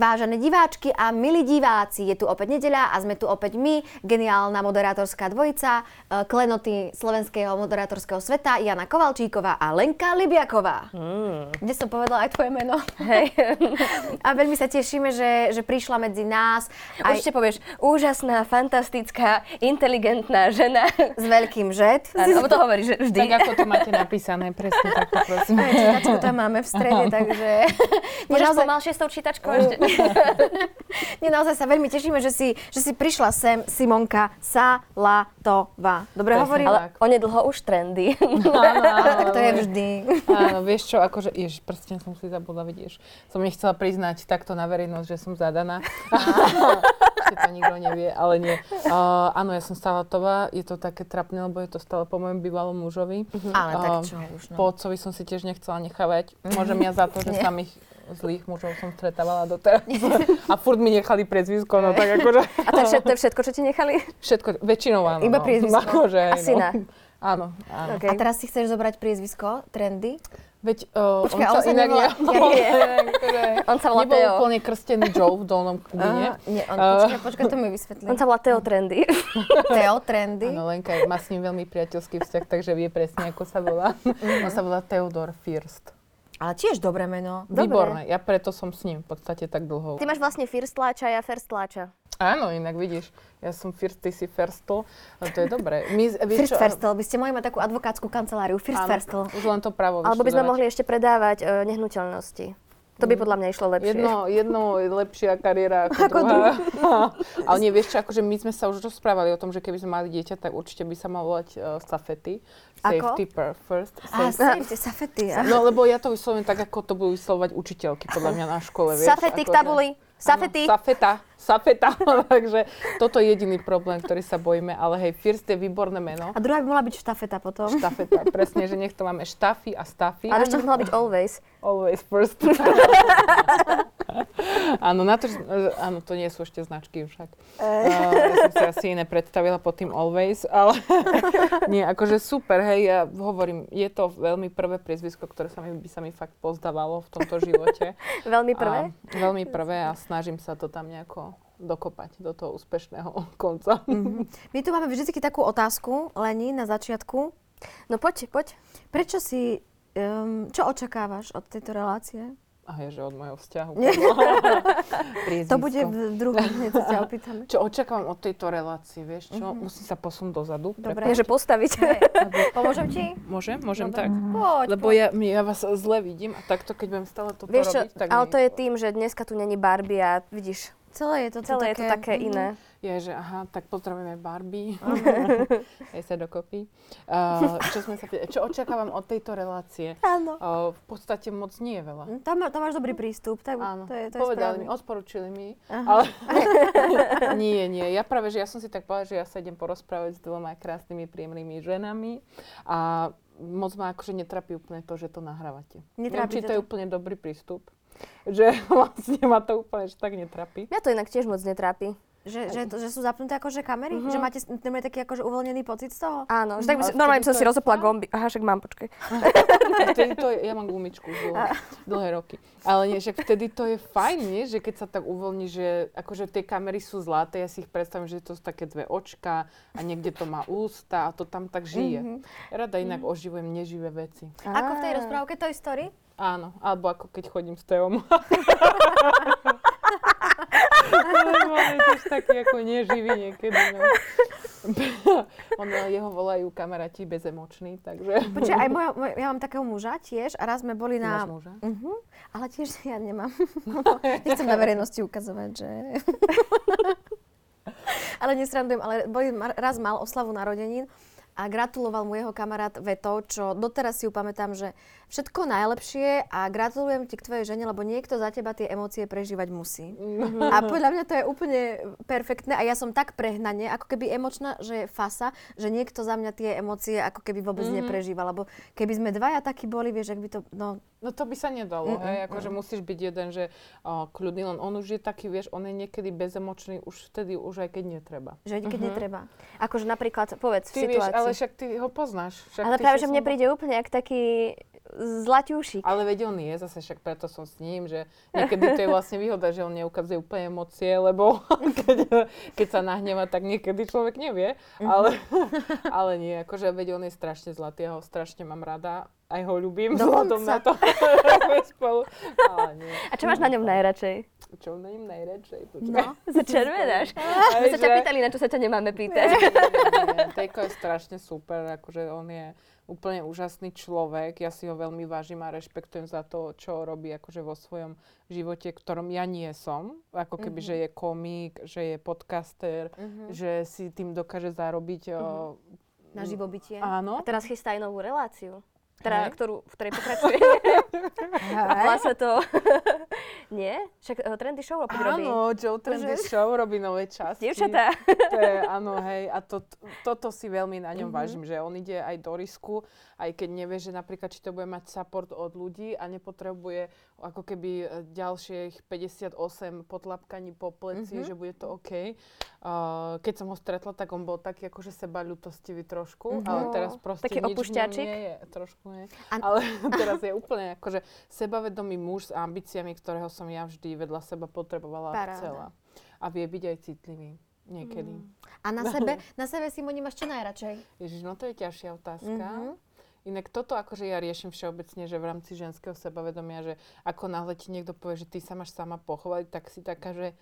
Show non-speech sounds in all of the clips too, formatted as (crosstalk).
Vážené diváčky a milí diváci, je tu opäť nedeľa a sme tu opäť my, geniálna moderátorská dvojica, e, klenoty slovenského moderátorského sveta, Jana Kovalčíková a Lenka Libiaková. Mm. Kde som povedala aj tvoje meno. Hej. (laughs) A veľmi sa tešíme, že, že prišla medzi nás. Aj Určite povieš, úžasná, fantastická, inteligentná žena. s veľkým žet. Áno, to hovoríš že vždy. Tak ako to máte napísané, presne tak prosím. Čítačku tam máme v strede, takže... Môžeš naozaj, pomalšie s tou čítačkou ešte? (laughs) nie, naozaj sa veľmi tešíme, že si, že si prišla sem Simonka Salatová. Dobre Presne hovorím? tak. Ale onedlho už trendy. (laughs) Áno, Ale (laughs) tak to je vždy. Áno, vieš čo, akože, ježiš, prsten som si zabudla, vidíš. Som nechcela priznať takto na verejnosť, že som zadaná. To nikto nevie, ale nie. Uh, áno, ja som Salatová, je to také trapné, lebo je to stále po mojom bývalom mužovi. Ale tak Uh, čo už, no. Po otcovi som si tiež nechcela nechávať. Môžem ja za to, že Nie. samých zlých mužov som stretávala doteraz. A furt mi nechali priezvisko, no tak akože... A to je, všetko, všetko, čo ti nechali? Všetko, väčšinou áno. Iba (laughs) no. priezvisko. Akože, Asi no. Áno, áno. Okay. A teraz si chceš zobrať priezvisko, trendy? Veď uh, Počkaj, on sa inak nevolá- ne- ja nie. (laughs) On sa volá Nebol Teo. úplne krstený Joe v dolnom kubine. Aha, nie, on, počkaj, počkaj, to mi vysvetlí. On sa volá Teo Trendy. (laughs) Teo, trendy. Áno, Lenka má s ním veľmi priateľský vzťah, takže vie presne, ako sa volá. Mhm. On sa volá Theodor First. Ale tiež dobré meno. Dobre. Výborné, ja preto som s ním v podstate tak dlho. Ty máš vlastne first tláča, ja first tláča. Áno, inak vidíš, ja som First, ty si Firstl, to je dobré. My, vieš First čo, Ferstel, by ste mohli mať takú advokátsku kanceláriu. First áno, Ferstel. Už len to právo Alebo by sme mohli ešte predávať e, nehnuteľnosti. To by podľa mňa išlo lepšie. Jedno, jedno je lepšia kariéra ako, ako druhá. Ale (laughs) nie, vieš čo, akože my sme sa už rozprávali o tom, že keby sme mali dieťa, tak určite by sa mal volať uh, Safety. Ako? Safety per first. Safety. safety, safety. (laughs) No lebo ja to vyslovím tak, ako to budú vyslovať učiteľky, podľa mňa na škole, vieš. Safety k tabuli. Safety. Áno, Safeta, Safeta. (laughs) Takže toto je jediný problém, ktorý sa bojíme, ale hej, First je výborné meno. A druhá by mohla byť štafeta potom. Štafeta, presne, že nech to máme štafy a stafy. Ale ešte by mohla byť always. Always first. (laughs) áno, na to, že- e, áno, to nie sú ešte značky však. Uh, ja som si asi iné predstavila pod tým always, ale (laughs) nie, akože super, hej, ja hovorím, je to veľmi prvé priezvisko, ktoré sa mi, by sa mi fakt pozdávalo v tomto živote. Veľmi prvé. A, veľmi prvé a snažím sa to tam nejako dokopať do toho úspešného (laughs) konca. My tu máme vždy takú otázku, Leni, na začiatku. No poď, poď. Prečo si, um, čo očakávaš od tejto relácie? A je, že od môjho vzťahu. (laughs) To bude v druhom, hneď sa ťa opýtame. Čo očakávam od tejto relácie, vieš čo? Musím sa posunúť dozadu. Dobre. Nie, že postaviť. Pomôžem ti? Môžem? Môžem Dobre. tak? Poď, Lebo poď. ja, ja vás zle vidím a takto, keď budem stále Vieš čo, robiť, tak ale to je tým, že dneska tu není Barbie a vidíš, Celé je to, celé je to také mhm. iné. je, že aha, tak pozdravujeme Barbie. (laughs) Hej sa dokopy. Uh, čo, sme sa, čo očakávam od tejto relácie? Áno. Uh, v podstate moc nie je veľa. Tam, tam máš dobrý prístup, tak Áno, to je, to je povedali mi, správne. odporúčili mi, Aha. ale (laughs) nie, nie. Ja práve, že ja som si tak povedala, že ja sa idem porozprávať s dvoma krásnymi, príjemnými ženami a moc ma akože netrapí úplne to, že to nahrávate. Netrápi Neviem, či ťa to je to? úplne dobrý prístup. Že (laughs) vlastne ma to úplne že tak netrapí. Mňa to inak tiež moc netrápi. Že, že, to, že sú zapnuté akože kamery? Že máte normálne taký akože uvoľnený pocit z toho? Áno, že tak by si, normálne som to si rozopla gomby. Aha, však mám, počkaj. (laughs) A vtedy to je, ja mám gumičku už dlho, dlhé roky. Ale nie, že vtedy to je fajn, nie? Že keď sa tak uvoľní, že akože tie kamery sú zlaté, ja si ich predstavím, že to sú také dve očka a niekde to má ústa a to tam tak žije. Ja rada inak oživujem neživé veci. Ako v tej rozprávke Toy Story? Áno, alebo ako keď chodím s Teom. Ale on je tiež taký ako neživý niekedy. No. On, jeho volajú kamaráti bezemoční, takže... Počkaj, aj moja, moja, ja mám takého muža tiež a raz sme boli na... máš muža? Mhm, ale tiež ja nemám. (laughs) Nechcem na verejnosti ukazovať, že... ale nesrandujem, ale boli, raz mal oslavu narodenín a gratuloval mu jeho kamarát vetou, čo doteraz si ju pamätám, že všetko najlepšie a gratulujem ti k tvojej žene, lebo niekto za teba tie emócie prežívať musí. A podľa mňa to je úplne perfektné a ja som tak prehnane, ako keby emočná, že je fasa, že niekto za mňa tie emócie ako keby vôbec mm-hmm. neprežíva, lebo keby sme dvaja takí boli, vieš, ak by to, no, No to by sa nedalo, mm, hej, akože musíš byť jeden, že uh, kľudný, len on už je taký, vieš, on je niekedy bezemočný už vtedy, už aj keď netreba. že keď netreba. Akože napríklad, povedz, v Ty vieš, situácii. ale však ty ho poznáš. Však Ale práve, že mne príde úplne jak taký zlaťúšik. Ale veď on je, zase však preto som s ním, že niekedy to je vlastne výhoda, že on neukazuje úplne emócie, lebo keď, keď sa nahneva, tak niekedy človek nevie. Ale, ale nie, akože veď on je strašne zlatý, ja ho strašne mám rada, aj ho ľúbim, vzhľadom na to, spolu. Ale nie. A čo máš na ňom najradšej? Čo na ním najradšej? No. Sa červenáš. My sa ťa pýtali, na čo sa ťa nemáme pýtať. Tejko je strašne super, akože on je úplne úžasný človek. Ja si ho veľmi vážim a rešpektujem za to, čo robí akože vo svojom živote, ktorom ja nie som. Ako keby, že je komik, že je podcaster, že si tým dokáže zarobiť. o, Na živobytie. Áno. A teraz chystá aj novú reláciu. Teda, ktorú, v ktorej pokračuje. (laughs) Volá sa to... (laughs) Nie? Však uh, Trendy Show robí. Áno, Joe Trendy Show robí nové časti. Dievčatá. To je, áno, hej, a to, toto si veľmi na ňom vážim, že on ide aj do risku, aj keď nevie, že napríklad, či to bude mať support od ľudí a nepotrebuje ako keby e, ďalších 58 potlapkaní po pleci, že bude to OK. Uh, keď som ho stretla, tak on bol taký akože seba ľutostivý trošku, ale teraz proste Taký nič opušťačik? nie je, trošku nie. A- Ale (laughs) teraz je úplne akože sebavedomý muž s ambíciami, ktorého som ja vždy vedľa seba potrebovala a chcela. A vie byť aj citlivý. Niekedy. A na sebe, na sebe Simoni máš čo najradšej? Ježiš, no to je ťažšia otázka. Mhm. Inak toto akože ja riešim všeobecne, že v rámci ženského sebavedomia, že ako náhle ti niekto povie, že ty sa máš sama pochovať, tak si taká, že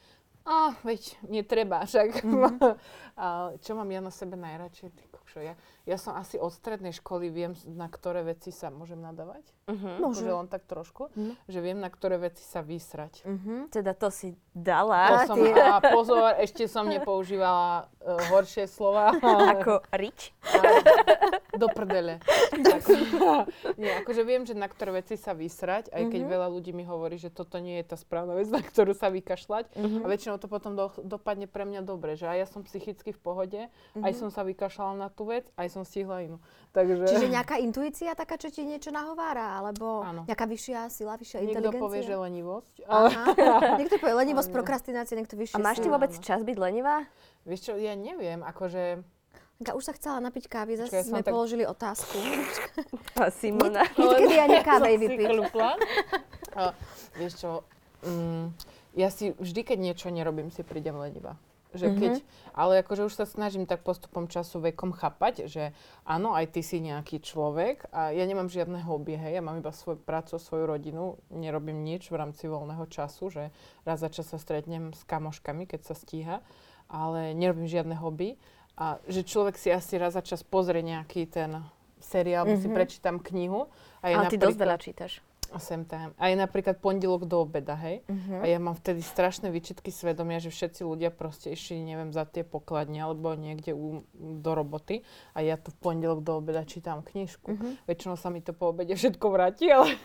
a veď netreba, však. (laughs) a čo mám ja na sebe najradšej? Ty kokšo, ja, ja som asi od strednej školy viem, na ktoré veci sa môžem nadávať. Mhm. Môže. Akože len tak trošku, že viem, na ktoré veci sa vysrať. Teda to si To dala. som, a pozor, ešte som nepoužívala uh, horšie slova. (laughs) Ako rič. (laughs) Do prdele. Ako, nie, akože viem, že na ktoré veci sa vysrať, aj keď veľa ľudí mi hovorí, že toto nie je tá správna vec, na ktorú sa vykašľať. A väčšinou to potom do, dopadne pre mňa dobre, že aj ja som psychicky v pohode, aj som sa vykašľala na tú vec, aj som stihla inú. Takže Čiže nejaká intuícia taká, čo ti niečo nahovára? Alebo Áno. nejaká vyššia sila, vyššia niekto inteligencia? povie, že lenivosť. Ale, Aha. (laughs) Niekto povie lenivosť, prokrastinácia, niekto vyššia A máš ty vôbec čas byť lenivá? vieš čo, ja neviem, akože... Janka, už sa chcela napiť kávy, zase som sme tak- položili otázku. (laughs) A Simona. Kedy ja nekávej vypiť. vieš čo, mm, ja si vždy, keď niečo nerobím, si prídem lenivá. Že keď, ale akože už sa snažím tak postupom času vekom chápať, že áno, aj ty si nejaký človek a ja nemám žiadne hobby, hej, ja mám iba svoju prácu, svoju rodinu, nerobím nič v rámci voľného času, že raz za čas sa stretnem s kamoškami, keď sa stíha, ale nerobím žiadne hobby a že človek si asi raz za čas pozrie nejaký ten seriál, mm-hmm. si prečítam knihu. A je Ale ty dosť veľa čítaš. a sem tam. A je napríklad pondelok do obeda, hej? Mhm. A ja mám vtedy strašné výčitky svedomia, že všetci ľudia proste išli, neviem, za tie pokladne alebo niekde u, do roboty. A ja tu v pondelok do obeda čítam knižku. Mhm. Väčšinou sa mi to po obede všetko vráti, ale...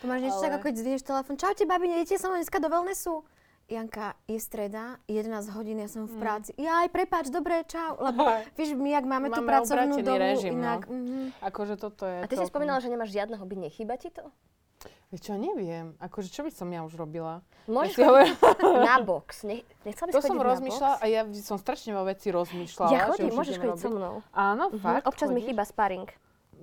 To máš niečo Ale- tak, ako keď zdvinieš telefón. Čaute, babi, nejdete so mnou dneska do wellnessu? Janka, je streda, 11 hodín, ja som v práci. Jaj, prepáč, dobre, čau. Lebo vieš, my, ak máme, tú Máme pracovnú obrátený dobu, režim, no. inak... mhm. Akože toto je... A ty si celkom- spomínala, že nemáš žiadne hobby. Nechýba ti to? Vieš čo, neviem. Akože čo by som ja už robila? Môžeš Ja si chodiť na box. Ne, nechcela by si To som rozmýšľala a ja som strašne veľa vecí rozmýšľala. Ja že chodím, môžeš chodiť so mnou. Áno, fakt? Občas mi chodíš? chýba sparring.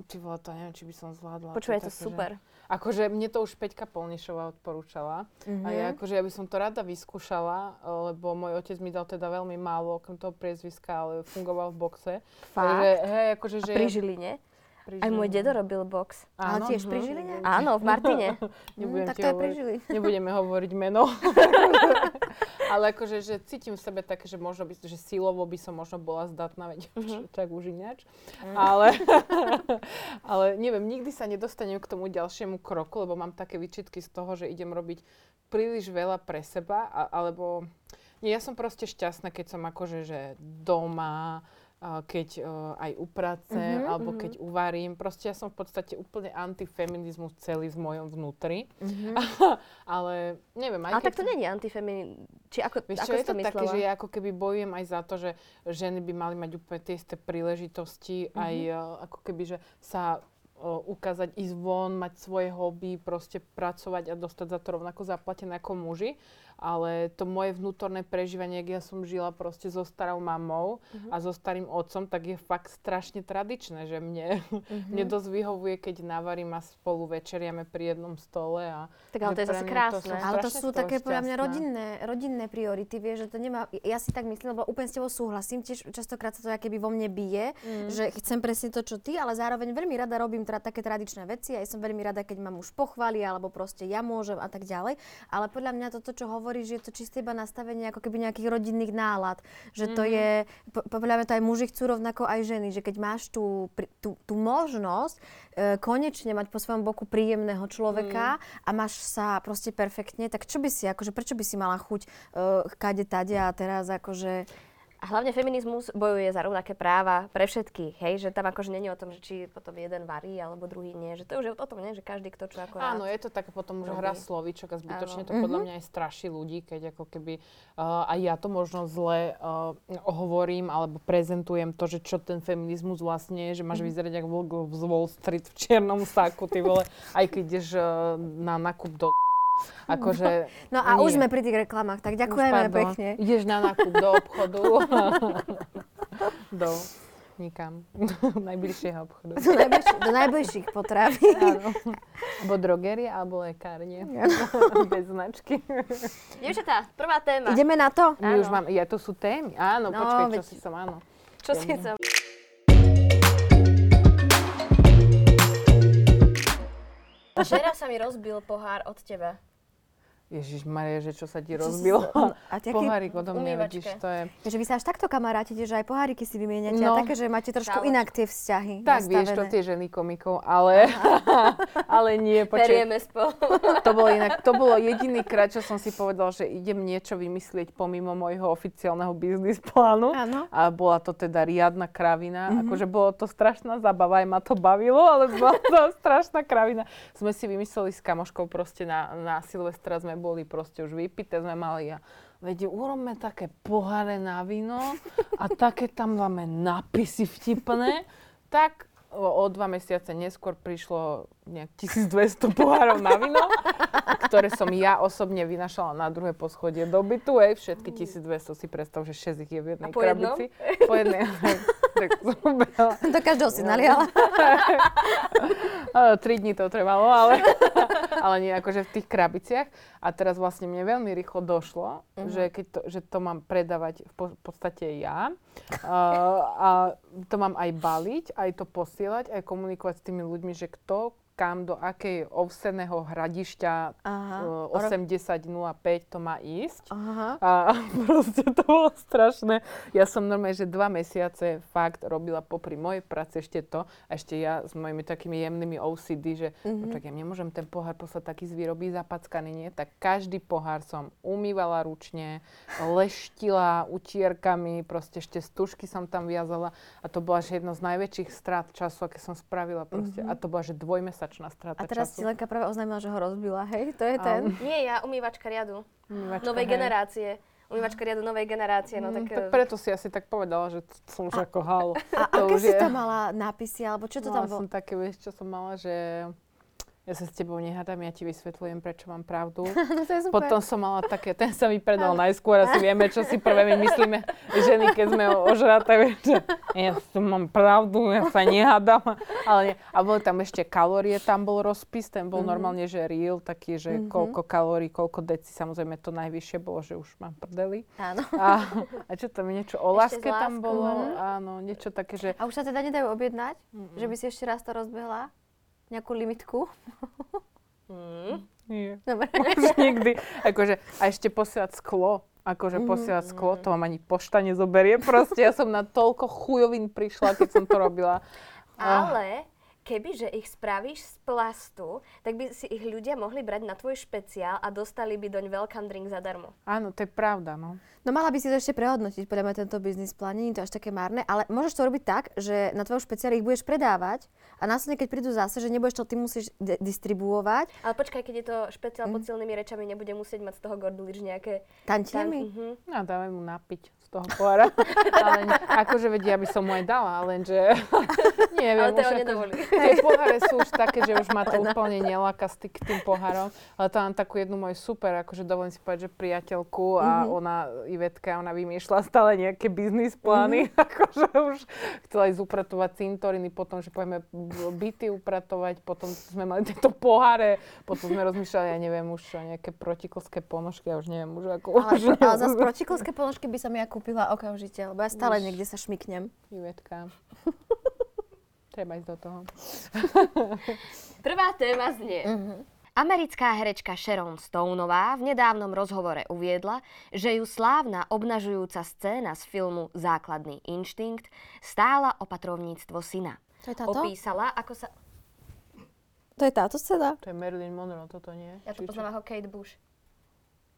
Ty vole, to neviem, či by som zvládla. Počúvaj, je to také, že- super. Akože mne to už Peťka Polnišová odporúčala. A ja akože ja by som to rada vyskúšala, lebo môj otec mi dal teda veľmi málo, okrem toho priezviska, ale fungoval v boxe. Fakt? Takže, hej, akože, že... A pri Žiline? Pri Aj môj dedo robil box. Ale Áno, tiež mhm. pri Žiline? Áno, v Martine. (laughs) Nebudem Mm, tak to je prežili. (laughs) Nebudeme hovoriť meno. (laughs) Ale akože, že cítim v sebe také, že možno by, že silovo by som možno bola zdatná, veď Mhm. tak už ináč. Ale, ale neviem, nikdy sa nedostanem k tomu ďalšiemu kroku, lebo mám také výčitky z toho, že idem robiť príliš veľa pre seba, a, alebo... Nie, ja som proste šťastná, keď som akože, že doma, keď uh, aj upracem, alebo keď uvarím. Proste ja som v podstate úplne antifeminizmus celý v mojom vnútri. (laughs) ale neviem, aj Ale tak to nie je antifeminin... Či ako, Vieš ako čo, je to to také, myslela? že ja ako keby bojujem aj za to, že ženy by mali mať úplne tie isté príležitosti, Mhm. aj uh, ako keby, že sa uh, ukázať, ísť von, mať svoje hobby, proste pracovať a dostať za to rovnako zaplatené ako muži. Ale to moje vnútorné prežívanie, ak ja som žila proste so starou mamou Mhm. a so starým otcom, tak je fakt strašne tradičné, že mne, Mhm. mne dosť vyhovuje, keď navarím a spolu večeriame pri jednom stole. A Tak ale to je zase krásne. som Ale to sú také podľa mňa rodinné, rodinné priority, vieš, že to nemá, ja si tak myslím, lebo úplne s tebou súhlasím, tiež častokrát sa to keby vo mne bije, Mm. že chcem presne to, čo ty, ale zároveň veľmi rada robím tra- také tradičné veci a ja som veľmi rada, keď ma muž pochváli, alebo proste ja môžem a tak ďalej. Ale podľa mňa toto, čo hovoríš, je to čisté iba nastavenie ako keby nejakých rodinných nálad. Že to Mhm. je, po- podľa mňa to aj muži chcú rovnako aj ženy, že keď máš tú, tú, tú možnosť e, konečne mať po svojom boku príjemného človeka Mhm. a máš sa proste perfektne, tak čo by si, akože prečo by si mala chuť uh, kade tade a teraz akože... A hlavne feminizmus bojuje za rovnaké práva pre všetkých, hej? Že tam akože není o tom, že či potom jeden varí alebo druhý nie. Že to už je o tom, nie? Že každý, kto čo ako Áno, je to také potom už hra slovíčok a zbytočne Áno. to podľa mňa aj straší ľudí, keď ako keby uh, aj ja to možno zle uh, hovorím alebo prezentujem to, že čo ten feminizmus vlastne je, že máš vyzerať ako z Wall Street v čiernom sáku, ty vole, aj keď ideš uh, na nákup do (laughs) Akože, (laughs) No a už nie. sme pri tých reklamách, tak Už ďakujeme pekne. Ideš na nákup do obchodu. (laughs) do nikam. Najbližšieho obchodu. Do, najbližší, do najbližších potraví. Áno. Alebo drogerie, alebo lekárne. Bez značky. Dievčatá, prvá téma. Ideme na to? My už Áno. mám, ja to sú témy. Áno, No, počkaj, čo veď- si som, áno. Čo si chcem? Včera sa mi rozbil pohár od teba. Ježiš Maria, že čo sa ti rozbilo? A taký, Pohárik odo mňa, vidíš, to je... že vy sa až takto kamarátite, že aj poháriky si vymieňate No. a také, že máte trošku Kávočku. inak tie vzťahy Tak, vieš to, nastavené. tie ženy komikov, ale, (laughs) ale nie, počkaj, Perieme spolu. (laughs) to bolo inak, to bolo jediný krát, čo som si povedal, že idem niečo vymyslieť pomimo môjho oficiálneho biznis plánu. Áno. A bola to teda riadna kravina. Mm-hmm. Akože bolo to strašná zabava, aj ma to bavilo, ale bola to (laughs) strašná kravina. Sme si vymysleli s kamoškou proste na, na Silvestra, sme boli proste už vypité, sme mali a Veď urobme také poháre na víno a (laughs) také tam dáme nápisy vtipné. Tak o, o dva mesiace neskôr prišlo nejak 1200 pohárov na víno, ktoré som ja osobne vynašala na druhé poschodie do bytu. Ej, všetky 1200 si predstav, že 6 ich je v jednej A po jednom? krabici. Po jednej. (laughs) tak som. Do každého si naliala. Áno, (laughs) Tri dní to trvalo, ale, (laughs) ale nie akože v tých krabiciach. A teraz vlastne mne veľmi rýchlo došlo, Mhm. že, keď to, že to mám predávať v po- podstate ja. A, a to mám aj baliť, aj to posielať, aj komunikovať s tými ľuďmi, že kto kam do akej ovseného hradišťa Aha. e, 80.05 to má ísť. Aha. A (laughs) proste to bolo strašné. Ja som normálne, že dva mesiace fakt robila popri mojej práci ešte to. A ešte ja s mojimi takými jemnými OCD, že mm-hmm. tak ja nemôžem ten pohár poslať taký z výroby zapackaný, nie? Tak každý pohár som umývala ručne, leštila utierkami, proste ešte stužky som tam viazala. A to bola že jedno z najväčších strát času, aké som spravila proste. Mm-hmm. A to bola že dvojmesačná strata A teraz ti času. Lenka práve oznámila, že ho rozbila, hej? To je ten. Nie, ja umývačka riadu. Umývačka, Novej hej. generácie. Umývačka riadu novej generácie. No, Mm, tak, tak preto si asi tak povedala, že som už ako halo. A To aké si je- tam mala nápisy, alebo čo to tam Mala bolo? som také, vieš, čo som mala, že ja sa s tebou nehádam, ja ti vysvetľujem, prečo mám pravdu. (laughs) no to je super. Potom som mala také, ten sa mi predal najskôr, asi vieme, čo si prvé my myslíme, ženy, keď sme ožraté, (laughs) že ja som mám pravdu, ja sa nehádam. Ale nie. A boli tam ešte kalórie, tam bol rozpis, ten bol normálne, že real, taký, že koľko kalórií, koľko deci, samozrejme to najvyššie bolo, že už mám prdeli. Áno. A, a čo tam, niečo o láske tam bolo, mhm. áno, niečo také, že A už sa teda nedajú objednať? Že by si ešte raz to rozbehla? Nejakú limitku? Mm. nie. Dobre. (laughs) Už nikdy. Akože, a ešte posielať sklo. Akože Mhm. posielať sklo, to vám ani pošta nezoberie. Proste ja som na toľko chujovín prišla, keď som to robila. (laughs) Ale kebyže ich spravíš z plastu, tak by si ich ľudia mohli brať na tvoj špeciál a dostali by doň welcome drink zadarmo. Áno, to je pravda, no. No mala by si to ešte prehodnotiť, podľa mňa tento biznis plán, nie je to až také márne, ale môžeš to robiť tak, že na tvojom špeciáli ich budeš predávať a následne, keď prídu zase, že nebudeš to ty musíš de- distribuovať, Ale počkaj, keď je to špeciál Mhm. pod silnými rečami, nebude musieť mať z toho gordulič nejaké... tantiemy. mhm. No, dáme mu napiť toho pohára. (laughs) ale ne, akože vedia, aby som mu aj dala, lenže (laughs) neviem. Ale to ako- nedovolí. Tie poháre sú už také, že už ma to úplne neláka s tý- k tým pohárom. Ale to mám takú jednu moju super, akože dovolím si povedať, že priateľku a ona, Ivetka, ona vymýšľa stále nejaké biznis plány. (laughs) akože už chcela ísť upratovať cintoriny, potom, že pojeme byty upratovať, potom sme mali tieto poháre, potom sme rozmýšľali, ja neviem, už nejaké protiklské ponožky, ja už neviem, už ako... Ale, už ale zase protiklské ponožky by som ja kúpila okamžite, lebo ja stále Už. niekde sa šmyknem. Ivetka. (laughs) Treba ísť do toho. (laughs) Prvá téma znie. Americká herečka Sharon Stoneová v nedávnom rozhovore uviedla, že ju slávna obnažujúca scéna z filmu Základný inštinkt stála opatrovníctvo syna. To je táto? Opísala, ako sa... To je táto scéna? To je Marilyn Monroe, toto nie? Ja to poznám ako Kate Bush.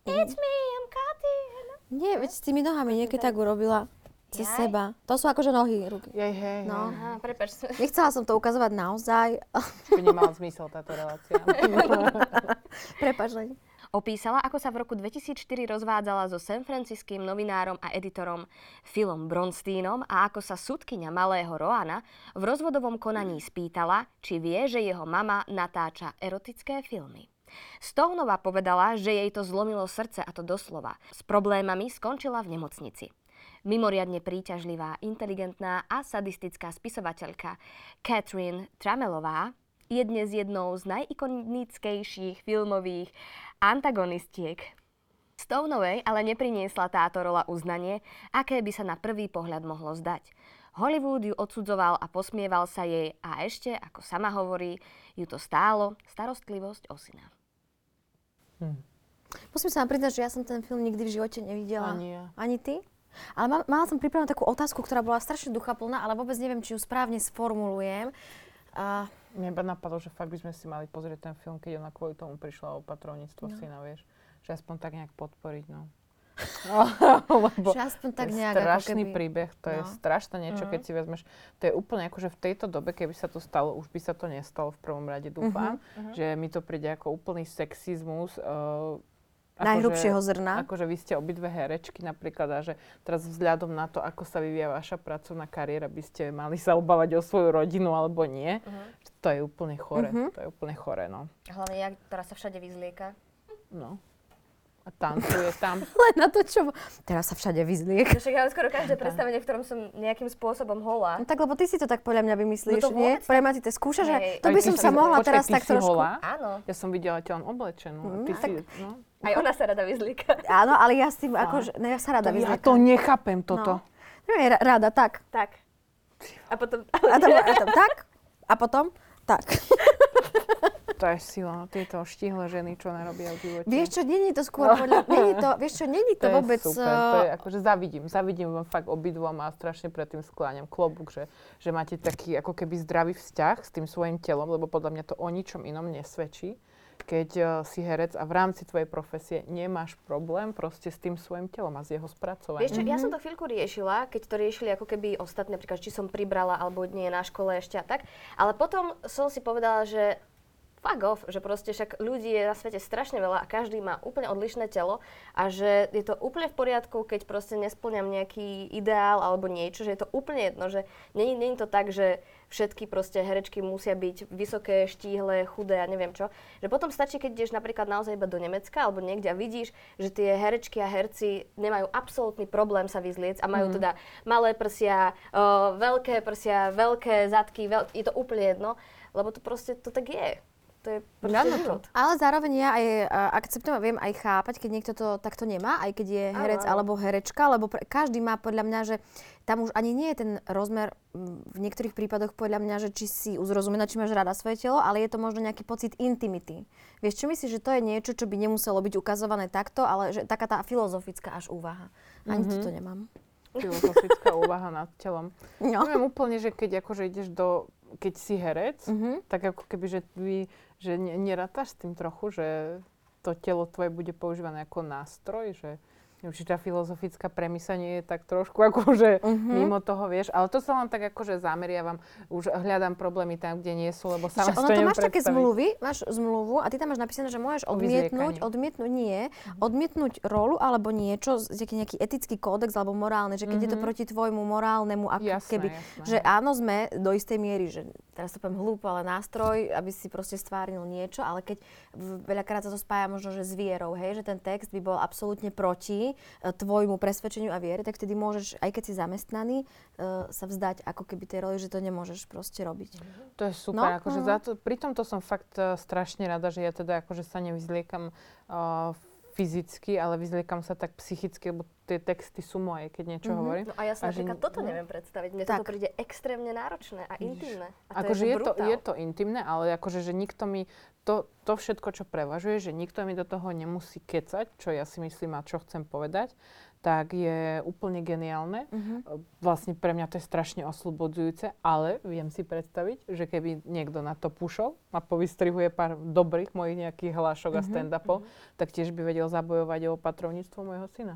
It's me, I'm Katy. Nie, veď s tými nohami niekedy tak urobila. Cez Jaj. seba. To sú akože nohy, ruky. Jej, hej, No. hej. Aha, prepač. Nechcela som to ukazovať naozaj. By nemala zmysel táto relácia. (laughs) Prepač len. Opísala, ako sa v roku 2004 rozvádzala so San Francisským novinárom a editorom Philom Bronsteinom a ako sa sudkyňa malého Roana v rozvodovom konaní spýtala, či vie, že jeho mama natáča erotické filmy. Stoneová povedala, že jej to zlomilo srdce a to doslova. S problémami skončila v nemocnici. Mimoriadne príťažlivá, inteligentná a sadistická spisovateľka Catherine Tramelová je dnes jednou z najikonickejších filmových antagonistiek. Stoneovej ale nepriniesla táto rola uznanie, aké by sa na prvý pohľad mohlo zdať. Hollywood ju odsudzoval a posmieval sa jej a ešte, ako sama hovorí, ju to stálo starostlivosť o syna. Musím sa vám priznať, že ja som ten film nikdy v živote nevidela. Ani ja. Ani ty? Ale mal, mala som pripravenú takú otázku, ktorá bola strašne duchaplná, ale vôbec neviem, či ju správne sformulujem. A Mne iba napadlo, že fakt by sme si mali pozrieť ten film, keď ona kvôli tomu prišla o patrovníctvo no. syna, vieš. Že aspoň tak nejak podporiť, no. (laughs) Lebo že aspoň tak to je nejak strašný ako keby... príbeh, to je No. strašné niečo, keď si vezmeš. To je úplne ako, že v tejto dobe, keby sa to stalo, už by sa to nestalo v prvom rade, dúfam, že mi to príde ako úplný sexizmus. Uh, Najhrubšieho zrna. Akože vy ste obidve herečky napríklad a že teraz vzhľadom na to, ako sa vyvíja vaša pracovná kariéra, by ste mali sa obávať o svoju rodinu alebo nie. To je úplne chore. To je úplne chore, no. Hlavne ja, ktorá sa všade vyzlieka. no. A tancuje tam. (laughs) Len na to, čo... Teraz sa všade vyzliek. No však ja mám skoro každé predstavenie, v ktorom som nejakým spôsobom holá. No tak, lebo ty si to tak podľa mňa vymyslíš, No to nie? vôbec Pre Matite skúša, že Hej. to by ty som sa mohla teraz ty tak si trošku... holá? Áno. Ja som videla ťa len oblečenú. Mm, a ty tak- si, no. Aj ona sa rada vyzlieka. Áno, ale ja s tým akože... No ja sa rada Ja vyzliekam. to nechápem, toto. No. Ja ra- rada, tak. Tak. A potom... A tam, a tam tak. A potom tak. (laughs) To je sila. no, Tieto štíhle ženy, čo narobia v živote. Vieš čo, není to skôr podľa... Není to, (laughs) vieš čo, není to, to vôbec... je super, to je eh, akože zavidím, zavidím vám fakt obidvom a strašne pred tým skláňam klobúk, že, že máte taký ako keby zdravý vzťah s tým svojim telom, lebo podľa mňa to o ničom inom nesvedčí, keď uh, si herec a v rámci tvojej profesie nemáš problém proste s tým svojim telom a s jeho spracovaním. Vieš čo, ja som to chvíľku riešila, keď to riešili ako keby ostatné, napríklad či som pribrala alebo nie na škole ešte a tak. Ale potom som si povedala, že fuck off, že proste však ľudí je na svete strašne veľa a každý má úplne odlišné telo a že je to úplne v poriadku, keď proste nesplňam nejaký ideál alebo niečo, že je to úplne jedno, že není, není to tak, že všetky proste herečky musia byť vysoké, štíhle, chudé a neviem čo. Že potom stačí, keď ideš napríklad naozaj iba do Nemecka alebo niekde a vidíš, že tie herečky a herci nemajú absolútny problém sa vyzliec a majú teda malé prsia, uh, veľké prsia, veľké zadky, veľ... je to úplne jedno, lebo to proste to tak je. To je proste Áno, život. Ale zároveň ja aj akceptujem a viem aj chápať, keď niekto to takto nemá, aj keď je herec áno. alebo herečka, lebo pre, každý má podľa mňa, že tam už ani nie je ten rozmer v niektorých prípadoch podľa mňa, že či si uzrozumená, či máš rada svoje telo, ale je to možno nejaký pocit intimity. Vieš, čo myslíš, že to je niečo, čo by nemuselo byť ukazované takto, ale že taká tá filozofická až úvaha. Ani mm-hmm. to nemám. Filozofická úvaha nad telom. No. Neviem úplne, že keď akože ideš do, keď si herec, Mhm. tak ako keby, že vy, že ne, nerátaš s tým trochu, že to telo tvoje bude používané ako nástroj, že neviem, či tá filozofická premisa nie je tak trošku (laughs) akože Mhm. mimo toho, vieš. Ale to sa len tak akože zameriavam. Už hľadám problémy tam, kde nie sú, lebo sama si ono to máš také zmluvy, máš zmluvu a ty tam máš napísané, že môžeš odmietnúť, odmietnúť, nie, odmietnúť rolu alebo niečo, nejaký, nejaký etický kódex alebo morálne, že keď je to proti tvojmu morálnemu, ako Jasné, keby, jasné. že áno, sme do istej miery, že teraz to poviem hlúpo, ale nástroj, aby si proste stvárnil niečo, ale keď veľakrát sa to spája možno, že s vierou, hej, že ten text by bol absolútne proti e, tvojmu presvedčeniu a viere, tak vtedy môžeš, aj keď si zamestnaný, e, sa vzdať ako keby tej roli, že to nemôžeš proste robiť. To je super, No, akože mhm. za to, pri tomto som fakt uh, strašne rada, že ja teda akože sa nevyzliekam uh, fyzicky, ale vyzliekam sa tak psychicky, lebo tie texty sú moje, keď niečo hovorím. No a ja si A že- napríklad toto no. neviem predstaviť. Mne Tak. toto príde extrémne náročné a intimné. A akože je, je, to, je to intimné, ale akože, že nikto mi, to, to všetko, čo prevažuje, že nikto mi do toho nemusí kecať, čo ja si myslím a čo chcem povedať, tak je úplne geniálne. Mhm. Vlastne pre mňa to je strašne oslobodzujúce, ale viem si predstaviť, že keby niekto na to pušol a povystrihuje pár dobrých mojich nejakých hlášok a stand-upov, tak tiež by vedel zabojovať o opatrovníctvo môjho syna.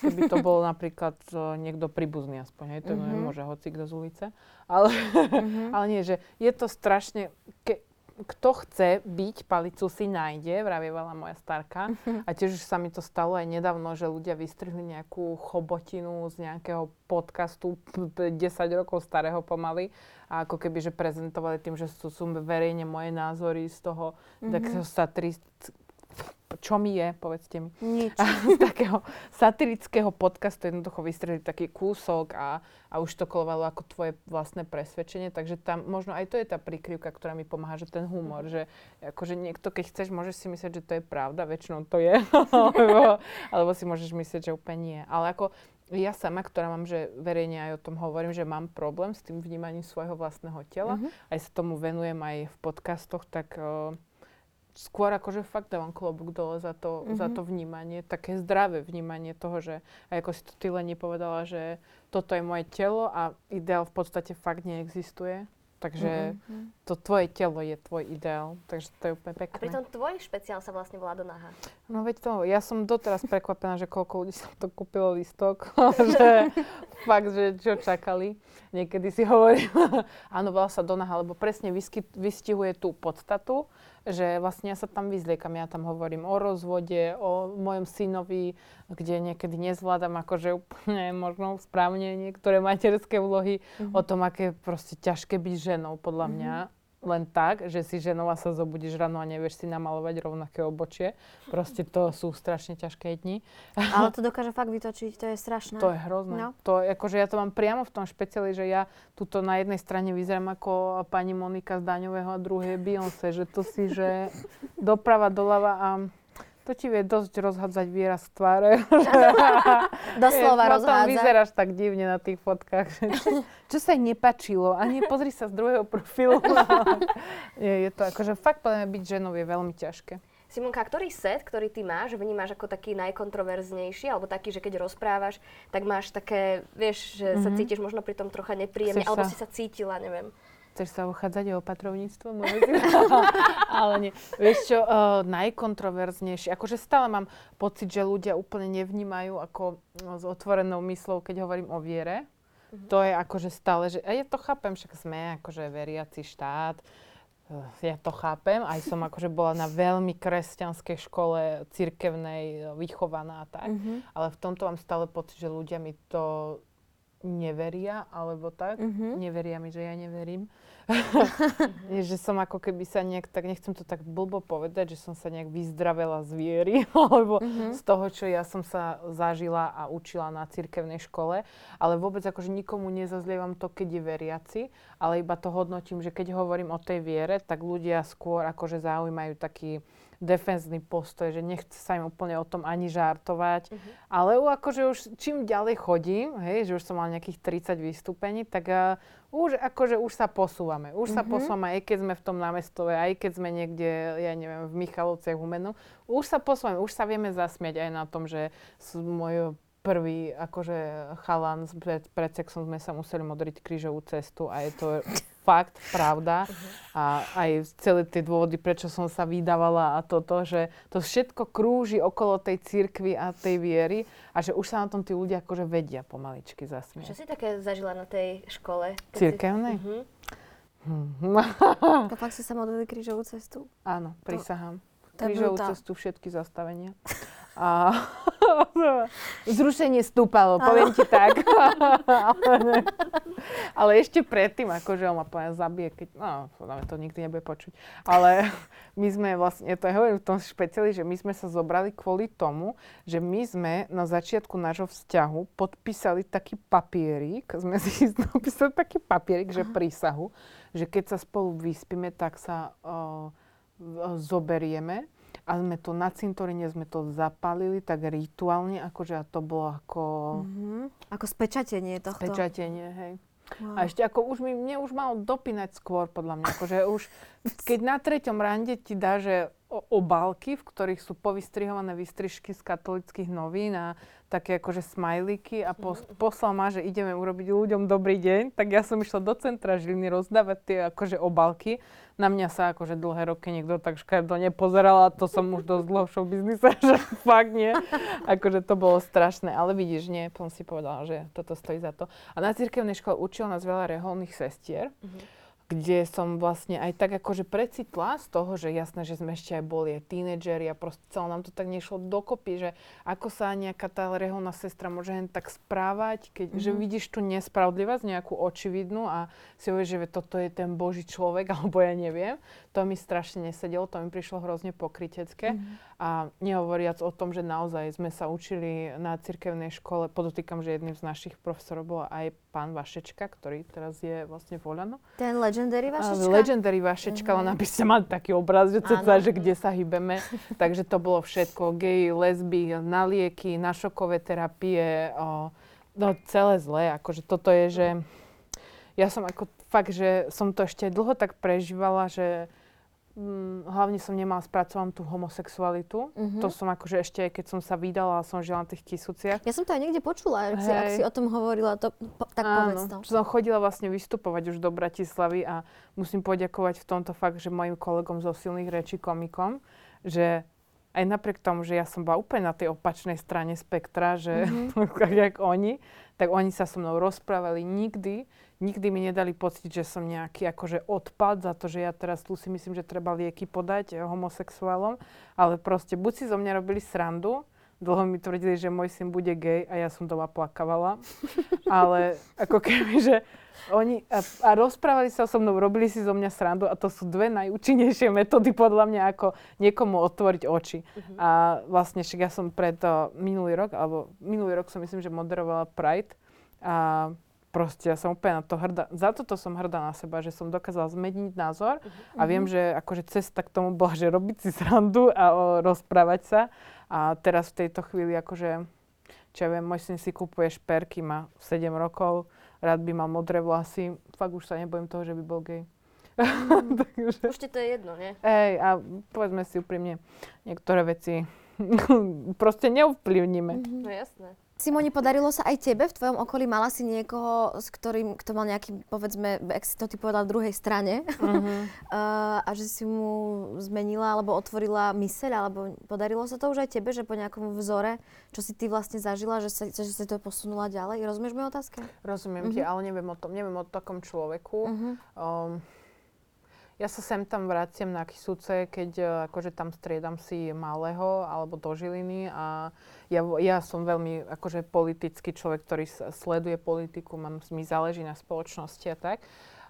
Keby to (laughs) bol napríklad e, niekto príbuzný aspoň, hej, to nemôže hoci kto z ulice. Ale, (laughs) ale nie, že je to strašne... Ke, kto chce byť, palicu si nájde, vravievala moja starka. A tiež už sa mi to stalo aj nedávno, že ľudia vystrihli nejakú chobotinu z nejakého podcastu p- p- 10 rokov starého pomaly. A ako keby, že prezentovali tým, že sú, sú verejne moje názory z toho takého satiri... Čo mi je, povedzte mi Nič. z takého satirického podcastu jednoducho vystrelili taký kúsok a, a už to kolovalo ako tvoje vlastné presvedčenie, takže tam možno aj to je tá prikryvka, ktorá mi pomáha, že ten humor, že akože niekto, keď chceš, môžeš si myslieť, že to je pravda, väčšinou to je, (laughs) alebo, alebo si môžeš myslieť, že úplne nie. Ale ako ja sama, ktorá mám, že verejne aj o tom hovorím, že mám problém s tým vnímaním svojho vlastného tela, aj sa tomu venujem aj v podcastoch, tak uh, skôr akože fakt dávam klobúk dole za to, mm-hmm. za to vnímanie, také zdravé vnímanie toho, že aj ako si to ty len nepovedala, že toto je moje telo a ideál v podstate fakt neexistuje. Takže mm-hmm. to tvoje telo je tvoj ideál, takže to je úplne A pekné. pritom tvoj špeciál sa vlastne volá do náha. No veď to, ja som doteraz prekvapená, že koľko ľudí sa to kúpilo listok, (laughs) (laughs) že fakt, že čo čakali. Niekedy si hovorím, (laughs) áno, volá sa Donaha, lebo presne vysky, vystihuje tú podstatu, že vlastne ja sa tam vyzliekam, ja tam hovorím o rozvode, o mojom synovi, kde niekedy nezvládam akože úplne možno správne niektoré materské úlohy, mm-hmm. o tom, aké je proste ťažké byť ženou, podľa mňa len tak, že si ženou a sa zobudíš ráno a nevieš si namalovať rovnaké obočie. Proste to sú strašne ťažké dni. Ale (laughs) to dokáže fakt vytočiť, to je strašné. To je hrozné. No. To, akože ja to mám priamo v tom špeciáli, že ja tuto na jednej strane vyzerám ako pani Monika z Daňového a druhej Beyoncé, že to si, že doprava, doľava a to ti vie dosť rozhádzať výraz z tváre. (laughs) Doslova (laughs) Potom rozhádza. vyzeráš tak divne na tých fotkách, že čo, čo sa jej nepačilo. A nie, pozri sa z druhého profilu. (laughs) je, je to akože fakt podľa byť ženou je veľmi ťažké. Simonka, ktorý set, ktorý ty máš, vnímaš ako taký najkontroverznejší, alebo taký, že keď rozprávaš, tak máš také, vieš, že sa cítiš možno pri tom trocha nepríjemne, Mhm. Chceš alebo sa- si sa cítila, neviem. Chceš sa uchádzať o opatrovníctvo? (laughs) Ale nie. Vieš čo, uh, najkontroverznejšie, akože stále mám pocit, že ľudia úplne nevnímajú ako no, s otvorenou myslou, keď hovorím o viere. To je akože stále, že a ja to chápem, však sme akože veriaci štát, Uh, ja to chápem, aj som akože bola na veľmi kresťanskej škole cirkevnej vychovaná a tak, Mhm. ale v tomto mám stále pocit, že ľudia mi to neveria, alebo tak. Mhm. Neveria mi, že ja neverím. Je, (laughs) že som ako keby sa nejak, tak nechcem to tak blbo povedať, že som sa nejak vyzdravela z viery, (laughs) alebo Mhm. z toho, čo ja som sa zažila a učila na cirkevnej škole. Ale vôbec akože nikomu nezazlievam to, keď je veriaci, ale iba to hodnotím, že keď hovorím o tej viere, tak ľudia skôr akože zaujímajú taký defenzný postoj, že nechce sa im úplne o tom ani žartovať. Mhm. Ale u- akože už čím ďalej chodím, hej, že už som mal nejakých 30 vystúpení, tak uh, už akože už sa posúvame. Už sa posúvame, aj keď sme v tom námestove, aj keď sme niekde, ja neviem, v Michalovciach Humenu. Už sa posúvame, už sa vieme zasmiať aj na tom, že moje prvý akože chalan, pred, pred sexom sme sa museli modriť krížovú cestu a je to (laughs) fakt pravda. A aj celé tie dôvody, prečo som sa vydávala a toto, že to všetko krúži okolo tej cirkvi a tej viery a že už sa na tom tí ľudia akože vedia pomaličky Čo zasmiať. si také zažila na tej škole? keď si- Cirkevnej? Mhm. Hm. A fakt ste sa modlili krížovú cestu? Áno, prisahám. to je Krížovú cestu, všetky zastavenia. (laughs) A (laughs) zrušenie stúpalo, poviem ti tak. ale, (laughs) ale ešte predtým, akože on ma povedal zabije, keď, no, to nikdy nebude počuť. Ale (laughs) my sme vlastne, to je hovorím v tom špeciáli, že my sme sa zobrali kvôli tomu, že my sme na začiatku nášho vzťahu podpísali taký papierik, sme si napísali taký papierik, že prísahu, že keď sa spolu vyspíme, tak sa v- zoberieme a sme to na cintoríne sme to zapálili tak rituálne, akože a to bolo ako Mhm. Ako spečatenie tohto. pečatenie, hej. Wow. A ešte ako už mi, mne už malo dopínať skôr, podľa mňa. Akože už, (laughs) keď na treťom rande ti dá, že obálky, v ktorých sú povystrihované vystrižky z katolických novín a také akože smajlíky a pos- poslal ma, že ideme urobiť ľuďom dobrý deň, tak ja som išla do centra Žiliny rozdávať tie akože obálky. Na mňa sa akože dlhé roky niekto tak škaredo nepozeral a to som už dosť dlho v showbiznise, (laughs) že fakt nie. Akože to bolo strašné, ale vidíš, nie, som si povedala, že toto stojí za to. A na cirkevnej škole učil nás veľa reholných sestier, kde som vlastne aj tak akože precitla z toho, že jasné, že sme ešte aj boli aj tínedžeri a proste celé nám to tak nešlo dokopy, že ako sa nejaká tá reholná sestra môže len tak správať, keď, že vidíš tú nespravodlivosť nejakú očividnú a si hovoríš, že toto je ten boží človek, (laughs) alebo ja neviem. To mi strašne nesedelo, to mi prišlo hrozne pokrytecké. A nehovoriac o tom, že naozaj sme sa učili na cirkevnej škole, podotýkam, že jedným z našich profesorov bol aj pán Vašečka, ktorý teraz je vlastne v Oľano. Ten legendary vašečka? Legendary Vašečka, len aby ste mali taký obraz, že, ceca, že kde sa hýbeme. (laughs) Takže to bolo všetko. Gej, lesby, na lieky, na šokové terapie, o, no celé zlé. Akože toto je, že ja som ako fakt, že som to ešte dlho tak prežívala, že mm, hlavne som nemala spracovanú tú homosexualitu. Mhm. To som akože ešte, keď som sa vydala a som žila na tých kisúciach, Ja som to aj niekde počula, ak si, ak si o tom hovorila, to, po, tak povedz to. Áno, som chodila vlastne vystupovať už do Bratislavy a musím poďakovať v tomto fakt, že mojim kolegom zo silných rečí komikom, že aj napriek tomu, že ja som bola úplne na tej opačnej strane spektra, že (laughs) mm-hmm. jak oni, tak oni sa so mnou rozprávali nikdy, nikdy mi nedali pocit, že som nejaký akože odpad za to, že ja teraz tu si myslím, že treba lieky podať eh, homosexuálom, ale proste buď si zo mňa robili srandu, dlho mi tvrdili, že môj syn bude gay a ja som doma plakavala, (laughs) ale ako keby, že oni a, a rozprávali sa so mnou, robili si zo mňa srandu a to sú dve najúčinnejšie metódy podľa mňa, ako niekomu otvoriť oči. A vlastne však ja som pred uh, minulý rok, alebo minulý rok som myslím, že moderovala Pride a proste ja som úplne na to hrdá. Za toto som hrdá na seba, že som dokázala zmeniť názor a viem, že akože cesta k tomu bola, že robiť si srandu a o, rozprávať sa. A teraz v tejto chvíli akože, čo ja viem, môj syn si kúpuje šperky, má 7 rokov, rád by mal modré vlasy. Fakt už sa nebojím toho, že by bol gay. (laughs) Takže, Už ti to je jedno, nie? hej, a povedzme si úprimne, niektoré veci (laughs) proste neovplyvníme. No jasné. Simoni, podarilo sa aj tebe v tvojom okolí? Mala si niekoho, s ktorým, kto mal nejaký, povedzme, ak si to ty povedal, druhej strane Mhm. (laughs) a, že si mu zmenila alebo otvorila myseľ, alebo podarilo sa to už aj tebe, že po nejakom vzore, čo si ty vlastne zažila, že sa, že sa to posunula ďalej? Rozumieš moju otázke? Rozumiem ti, ale neviem o tom, neviem o takom človeku. Mhm. Um, ja sa sem tam vraciam na Kisúce, keď uh, akože tam striedam si malého alebo do Žiliny a ja, ja som veľmi akože politický človek, ktorý sleduje politiku, mám, mi záleží na spoločnosti a tak.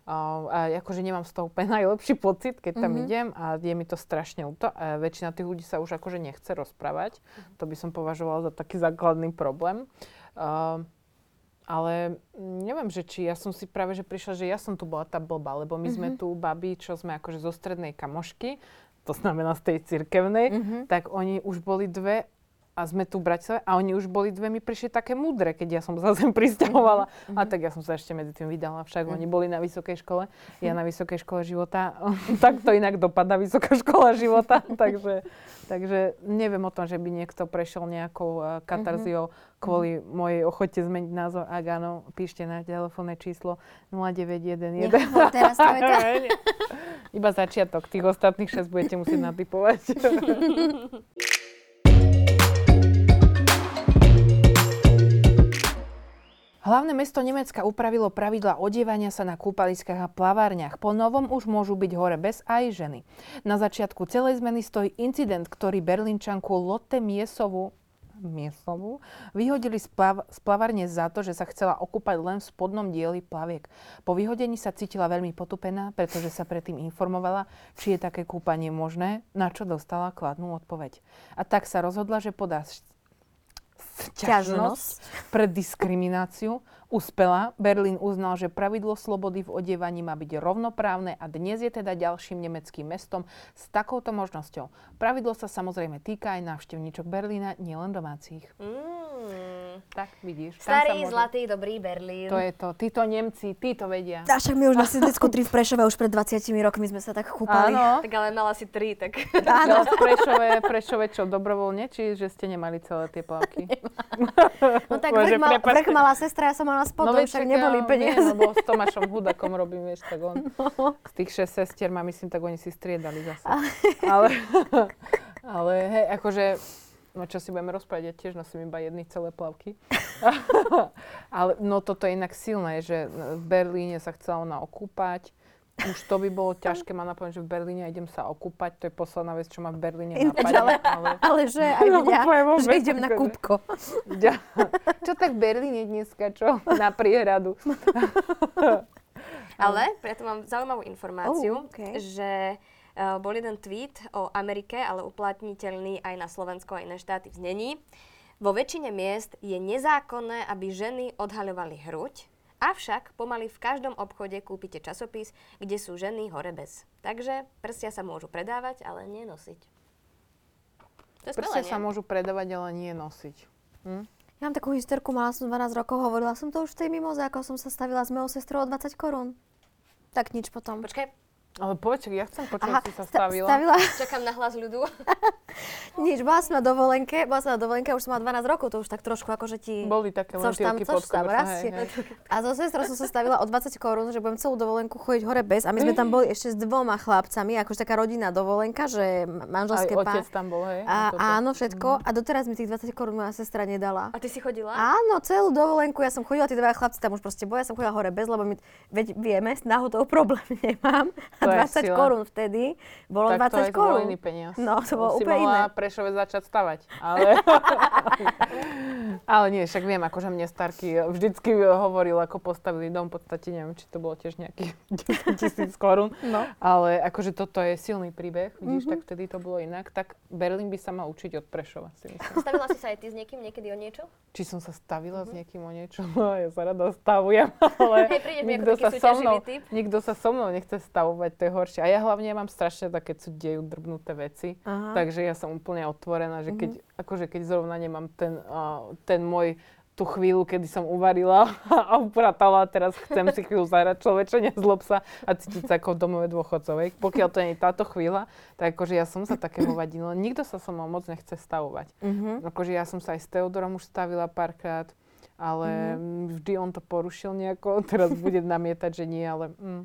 Uh, a akože nemám z toho úplne (laughs) najlepší pocit, keď tam Mhm. idem a je mi to strašne ľúto. A väčšina tých ľudí sa už akože nechce rozprávať. To by som považovala za taký základný problém. Uh, ale neviem, že či ja som si práve že prišla, že ja som tu bola tá blbá, lebo my sme tu babi, čo sme akože zo strednej kamošky, to znamená z tej cirkevnej, Mhm. tak oni už boli dve a sme tu v Bratislave a oni už boli dve mi prišli také múdre, keď ja som sa sem pristahovala. A tak ja som sa ešte medzi tým vydala, však oni boli na vysokej škole, ja na vysokej škole života. (laughs) tak to inak dopadá vysoká škola života, (laughs) takže, takže neviem o tom, že by niekto prešiel nejakou uh, katarziou kvôli mojej ochote zmeniť názor. Ak áno, píšte na telefónne číslo 0911. Nehovor teraz to je tá- (laughs) Iba začiatok, tých ostatných 6 budete musieť natypovať. Hlavné mesto Nemecka upravilo pravidla odievania sa na kúpaliskách a plavárniach. Po novom už môžu byť hore bez aj ženy. Na začiatku celej zmeny stojí incident, ktorý Berlínčanku Lotte Miesovu Miesovu vyhodili z, plav- z plavárne za to, že sa chcela okúpať len v spodnom dieli plaviek. Po vyhodení sa cítila veľmi potupená, pretože sa predtým informovala, či je také kúpanie možné, na čo dostala kladnú odpoveď. A tak sa rozhodla, že podá ťažnosť pre diskrimináciu. Uspela. Berlín uznal, že pravidlo slobody v odievaní má byť rovnoprávne a dnes je teda ďalším nemeckým mestom s takouto možnosťou. Pravidlo sa samozrejme týka aj návštevníčok Berlína, nielen domácich. Mm. Tak vidíš. Starý, môže- zlatý, dobrý Berlín. To je to. Títo Nemci, títo vedia. A však my už na sídlisku 3 v Prešove už pred 20 rokmi sme sa tak kúpali. Áno. Tak ale mala si tri, tak... No, v (laughs) Prešove, Prešove čo, dobrovoľne? Či že ste nemali celé tie (laughs) plavky? No tak Bože, vrch, mal, prepáčte. vrch mala sestra, ja som mala spodom, veď však čak neboli peniaze. Viem, lebo s Tomášom Hudakom robím, vieš, tak on z tých šesť sestier ma myslím, tak oni si striedali zase. ale, ale hej, akože, no čo si budeme rozprávať, ja tiež nosím iba jedny celé plavky. (laughs) ale no toto je inak silné, že v Berlíne sa chcela ona okúpať. Už to by bolo ťažké ma napadnúť, že v Berlíne idem sa okúpať. To je posledná vec, čo ma v Berlíne napadne. ale- ale... Ale že aj No, mňa, vôbec, že idem na kúbko. Ja, čo tak v Berlíne dneska, čo? Na priehradu. (laughs) Ale preto mám zaujímavú informáciu, Oh, okej. že uh, bol jeden tweet o Amerike, ale uplatniteľný aj na Slovensko a iné štáty v znení. Vo väčšine miest je nezákonné, aby ženy odhaľovali hruď, avšak pomaly v každom obchode kúpite časopis, kde sú ženy hore bez. Takže prstia sa môžu predávať, ale nie nosiť. To je Prsia skvelé, sa môžu predávať, ale nie nosiť. Hm? Ja mám takú hysterku, mala som 12 rokov, hovorila som to už v tej mimoze, ako som sa stavila s mojou sestrou o 20 korún. Tak nič potom. Počkaj, Ale počkaj, ja chcem počuť, Aha, si sa sta- stavila. stavila. (laughs) (laughs) čakám na hlas ľudu. Nič, bola som na dovolenke, bola som na dovolenke, už som mala 12 rokov, to už tak trošku akože ti... Boli také což tam, což tam rastie. hej, hej. A so sestrou som sa stavila o 20 korún, že budem celú dovolenku chodiť hore bez. A my sme tam boli ešte s dvoma chlapcami, akože taká rodinná dovolenka, že ma- Aj manželské otec pár. tam bol, hej? A, áno, všetko. A doteraz mi tých 20 korún moja sestra nedala. A ty si chodila? Áno, celú dovolenku, ja som chodila, tí dva chlapci tam už proste boli, ja som chodila hore bez, lebo my, veď vieme, s náhodou (laughs) problém nemám. A 20 sila. korún vtedy bolo tak to 20 je korún. iný peniaz. No, to bolo si úplne iné. Prešove začať stavať. Ale... (laughs) ale nie, však viem, akože mne Starky vždycky hovoril, ako postavili dom, v podstate neviem, či to bolo tiež nejakých (laughs) 10 tisíc korún. No. Ale akože toto je silný príbeh, vidíš, Mhm. tak vtedy to bolo inak. Tak Berlín by sa mal učiť od Prešova, si myslím. Stavila si sa aj ty s niekým niekedy o niečo? Či som sa stavila s niekým o niečo? (laughs) No, ja sa rada stavujem, ale Mhm. Ako nikto, sa so mnou, typ. nikto sa so mnou nechce stavovať, to je horšie. A ja hlavne mám strašne také, keď sú dejú drbnuté veci, Aha. takže ja som úplne otvorená, že keď, Mhm. akože keď zrovna nemám ten, uh, ten môj tú chvíľu, kedy som uvarila (laughs) a upratala teraz chcem si chvíľu zahrať človeče, nezlob sa a cítiť sa ako v domove dôchodcovej. Pokiaľ to nie je táto chvíľa, tak akože ja som sa také hovadila. Nikto sa so mnou moc nechce stavovať. Mhm. Akože ja som sa aj s Teodorom už stavila párkrát, ale mm. vždy on to porušil nejako. (laughs) Teraz bude namietať, že nie, ale mm.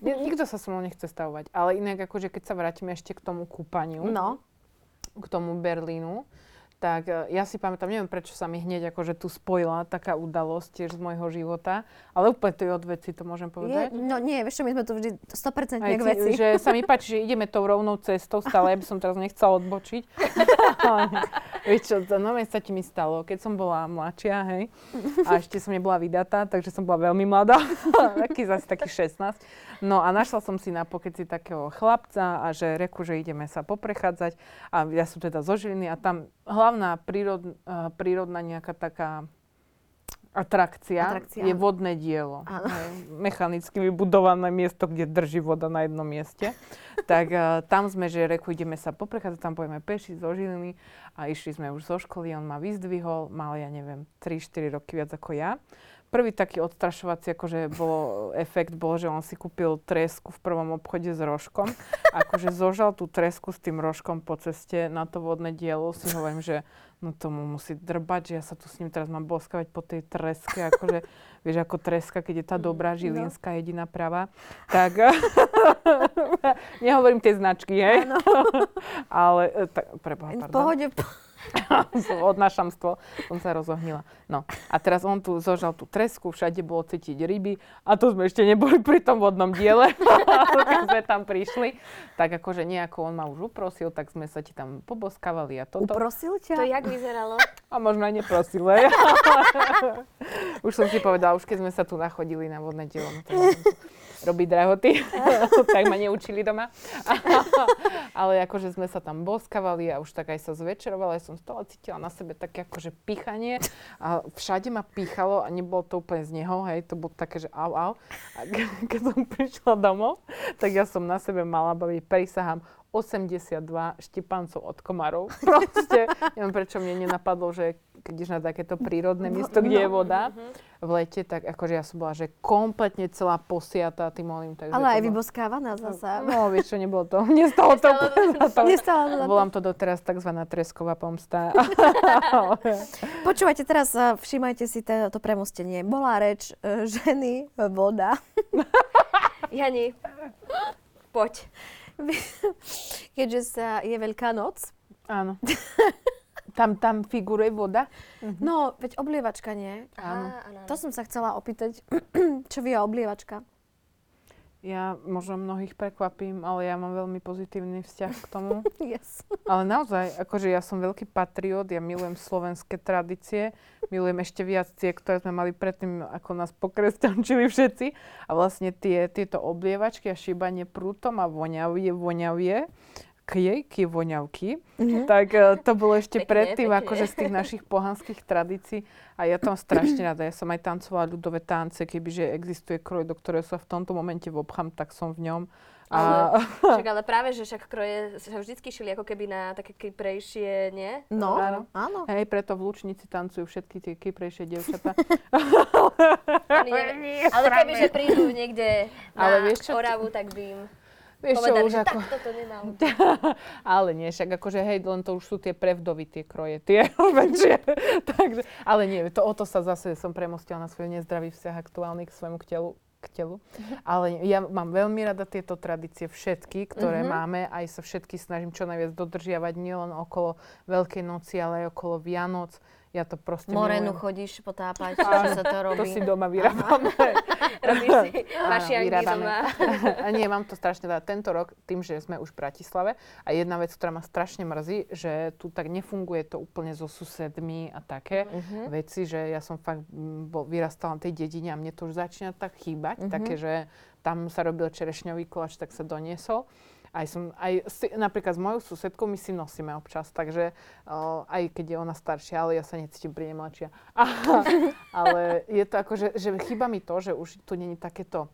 Ni- nikto sa so mnou nechce stavovať. Ale inak akože keď sa vrátime ešte k tomu kúpaniu, No. k tomu Berlínu, tak e, ja si pamätám, neviem prečo sa mi hneď akože tu spojila taká udalosť tiež z môjho života, ale úplne to je od veci, to môžem Je, povedať. no nie, vieš čo, my sme tu vždy 100% Aj veci. že sa mi páči, že ideme tou rovnou cestou, stále ja by som teraz nechcela odbočiť. (laughs) Vieš čo, nové sa ti mi stalo, keď som bola mladšia, hej, a ešte som nebola vydatá, takže som bola veľmi mladá, (laughs) taký zase taký 16. No a našla som si na pokeci takého chlapca a že reku, že ideme sa poprechádzať a ja som teda zo Žiliny a tam hlavná prírod, uh, prírodná nejaká taká atrakcia, Atrakcia, je vodné dielo. Áno. Mechanicky vybudované miesto, kde drží voda na jednom mieste. (laughs) tak uh, tam sme, že reku, ideme sa poprechádzať, tam pojeme peši zo Žiliny a išli sme už zo školy, on ma vyzdvihol, mal ja neviem, 3-4 roky viac ako ja. Prvý taký odstrašovací akože bol, efekt bol, že on si kúpil tresku v prvom obchode s rožkom. Akože zožal tú tresku s tým rožkom po ceste na to vodné dielo. Si hovorím, že no tomu musí drbať, že ja sa tu s ním teraz mám boskavať po tej treske. Akože, vieš, ako treska, keď je tá dobrá žilinská jediná pravá. Tak (laughs) nehovorím tie značky, hej? (laughs) Ale, e, tak, preboha, V pardon pohode, po... (laughs) odnášam stôl, som sa rozohnila. No a teraz on tu zožal tú tresku, všade bolo cítiť ryby a tu sme ešte neboli pri tom vodnom diele, (laughs) keď sme tam prišli. Tak akože nejako on ma už uprosil, tak sme sa ti tam poboskávali a toto. uprosil To ťa? jak vyzeralo? (laughs) A možno aj neprosil, už som si povedala, už keď sme sa tu nachodili na vodné dielo, no, robiť drahoty, (laughs) tak ma neučili doma. (laughs) Ale akože sme sa tam boskavali a už tak aj sa zvečerovala, ja som stále cítila na sebe také akože pichanie a všade ma pichalo a nebolo to úplne z neho, hej, to bolo také, že au, au. A ke- keď som prišla domov, tak ja som na sebe mala baviť, prisahám, 82 štipancov od komarov. (laughs) Proste, neviem prečo mne nenapadlo, že keď ideš na takéto prírodné miesto, kde je voda v lete, tak akože ja som bola, že kompletne celá posiatá tým oným. Takže Ale aj vyboskávaná zasa. No, vieš čo, nebolo to. (laughs) Nestalo to. Nestalo to. Volám to doteraz tzv. tresková pomsta. (laughs) Počúvajte, teraz eh, všímajte si to, to premostenie. Bola reč eh, ženy, voda. Jani, poď. (laughs) Keďže sa je Veľká noc. Áno. (laughs) Tam, tam figuruje voda? No, veď oblievačka nie. Áno. Á, áno. To som sa chcela opýtať, (clears throat) čo vie oblievačka. Ja možno mnohých prekvapím, ale ja mám veľmi pozitívny vzťah k tomu. (laughs) Yes. Ale naozaj, akože ja som veľký patriot, ja milujem slovenské tradície, milujem ešte viac tie, ktoré sme mali predtým, ako nás pokresťančili všetci. A vlastne tie, tieto oblievačky a šíbanie prútom a voňavie, voňavie, kiejky, voňavky, tak e, to bolo ešte Pekne, predtým, pekne. akože z tých našich pohanských tradícií. A ja tam strašne rada, ja som aj tancovala ľudové tance, kebyže existuje kroj, do ktorého sa v tomto momente vobchám, tak som v ňom. A, (laughs) Však ale práve, že však kroje sa vždycky šili ako keby na také kyprejšie, nie? No, Áno. áno. Hej, preto v Lučnici tancujú všetky tie kyprejšie dievčatá. Ale keby, že prídu niekde na Ale vieš Oravu, tak by im Vieš čo, povedali, už že ako... takto to nemá. (laughs) ale nie, však akože hej, len to už sú tie prevdovy, tie kroje, tie (laughs) väčšie. Takže, ale nie, to, o to sa zase som premostila na svoj nezdravý vzťah aktuálny k svojmu k telu. K telu. Ale ja mám veľmi rada tieto tradície všetky, ktoré Mhm. máme. Aj sa všetky snažím čo najviac dodržiavať, nielen okolo Veľkej noci, ale aj okolo Vianoc. Ja to proste Morenu milujem. chodíš potápať, (laughs) čo sa to To robí. si doma vyrábame. (laughs) Robíš si vyrábame. doma. a nie, mám to strašne rád. Tento rok, tým, že sme už v Bratislave, a jedna vec, ktorá ma strašne mrzí, že tu tak nefunguje to úplne so susedmi a také Mhm. veci, že ja som fakt mm, bol, vyrastala na tej dedine a mne to už začína tak chýbať, Mhm. také, že tam sa robil čerešňový koláč, tak sa doniesol. Aj som, aj si, napríklad s mojou susedkou my si nosíme občas, takže uh, aj keď je ona staršia, ale ja sa necítim pri nej mladšia. (laughs) ale je to ako, že, že chýba mi to, že už tu není takéto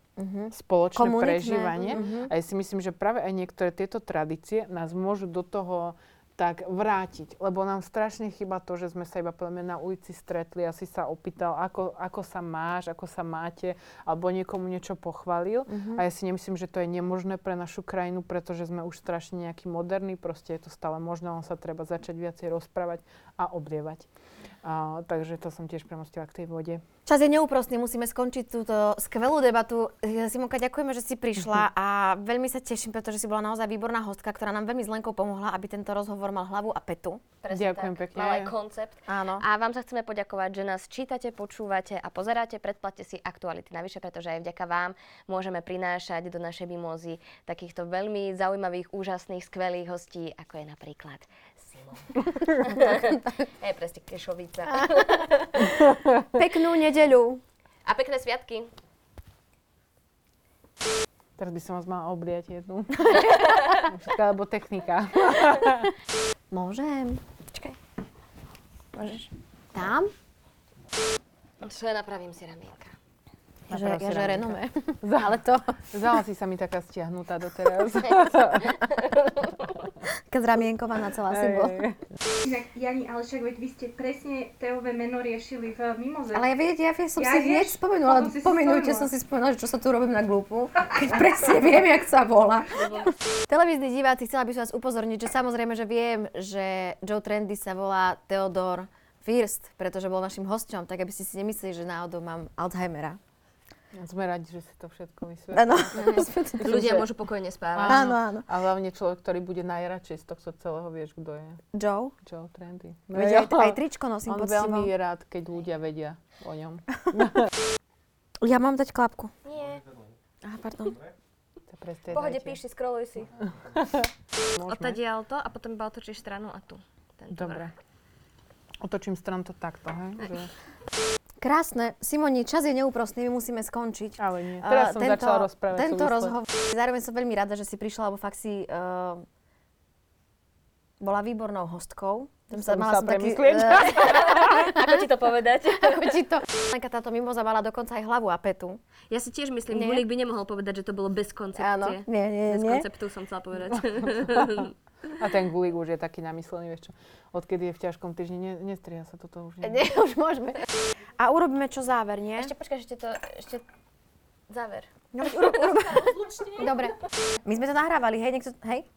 spoločné Komunitné, prežívanie. mhm. A ja si myslím, že práve aj niektoré tieto tradície nás môžu do toho tak vrátiť, lebo nám strašne chýba to, že sme sa iba povedzme na ulici stretli a si sa opýtal, ako, ako sa máš, ako sa máte, alebo niekomu niečo pochválil. A ja si nemyslím, že to je nemožné pre našu krajinu, pretože sme už strašne nejaký moderní, proste je to stále možné, len sa treba začať viacej rozprávať a oblievať. A, takže to som tiež premostila k tej vode. Čas je neúprostný, musíme skončiť túto skvelú debatu. Eh, Simonka, ďakujeme, že si prišla (laughs) a veľmi sa teším, pretože si bola naozaj výborná hostka, ktorá nám veľmi s Lenkou pomohla, aby tento rozhovor mal hlavu a petu. Presne Ďakujem tak. pekne. Mal aj koncept. Áno. A vám sa chceme poďakovať, že nás čítate, počúvate a pozeráte. Predplatte si aktuality navyše, pretože aj vďaka vám môžeme prinášať do našej mimozy takýchto veľmi zaujímavých, úžasných, skvelých hostí, ako je napríklad Je presne Kešovica. (laughs) Peknú nedeľu. A pekné sviatky. Teraz by som vás mala obliať jednu. (laughs) Všetko, alebo technika. (laughs) Môžem? Počkaj. Môžeš. Tam? Čo ja napravím si ramienka. Ja, že, ja, že renome. (laughs) Ale to, Zdala si sa mi taká stiahnutá doteraz. (laughs) (laughs) keď zramienková celá si bol. Hej, hej. Inak, Jani, ale však veď vy ste presne Teové meno riešili v Mimoze. Ale ja viete, ja som Ja si hneď spomenula, pomenujte som si spomenula, že čo sa tu robím na glupu, keď presne viem, jak sa volá. Televízni diváci, chcela by som vás upozorniť, že samozrejme, že viem, že Joe Trendy sa volá Theodor First, pretože bol našim hosťom, tak aby ste si nemysleli, že náhodou mám Alzheimera. Sme radi, že si to všetko vysvetlil. Áno. (laughs) Ľudia Že- môžu pokojne spávať. Áno, áno. A hlavne človek, ktorý bude najradšej z tohto celého, vieš, kto je. Joe? Joe Trendy. Veď aj, aj tričko nosím On poctivo. veľmi je rád, keď ľudia vedia o ňom. (laughs) Ja mám dať klapku. Nie. Aha, pardon. Pohode dajte. píši, scrolluj si. (laughs) Odtadiaľ to a potom iba otočíš stranu a tu. Tento Dobre. vrch. Otočím stran to takto, hej? Že... Krásne. Simoni, čas je neúprostný, my musíme skončiť. Ale nie. Teraz som začala rozprávať Tento rozhovor. Zároveň som veľmi rada, že si prišla, lebo fakt si uh, bola výbornou hostkou. Som musela premyslieť. eh, (laughs) Ako ti to povedať? (laughs) ako ti to... Lenka, táto mimoza mala dokonca aj hlavu a petu. Ja si tiež myslím, Nie. Gulik by nemohol povedať, že to bolo bez koncepcie. Áno. Nie, nie, Bez nie. konceptu som chcela povedať. (laughs) A ten gulík už je taký namyslený, vieš čo. Odkedy je v ťažkom týždni, ne, nestriha sa toto už. Nie. (laughs) Nie, už môžeme. A urobíme čo záver, nie? Ešte počkaj, ešte to, ešte záver. No, urob, urob. (laughs) Dobre. My sme to nahrávali, hej? Niekto, hej?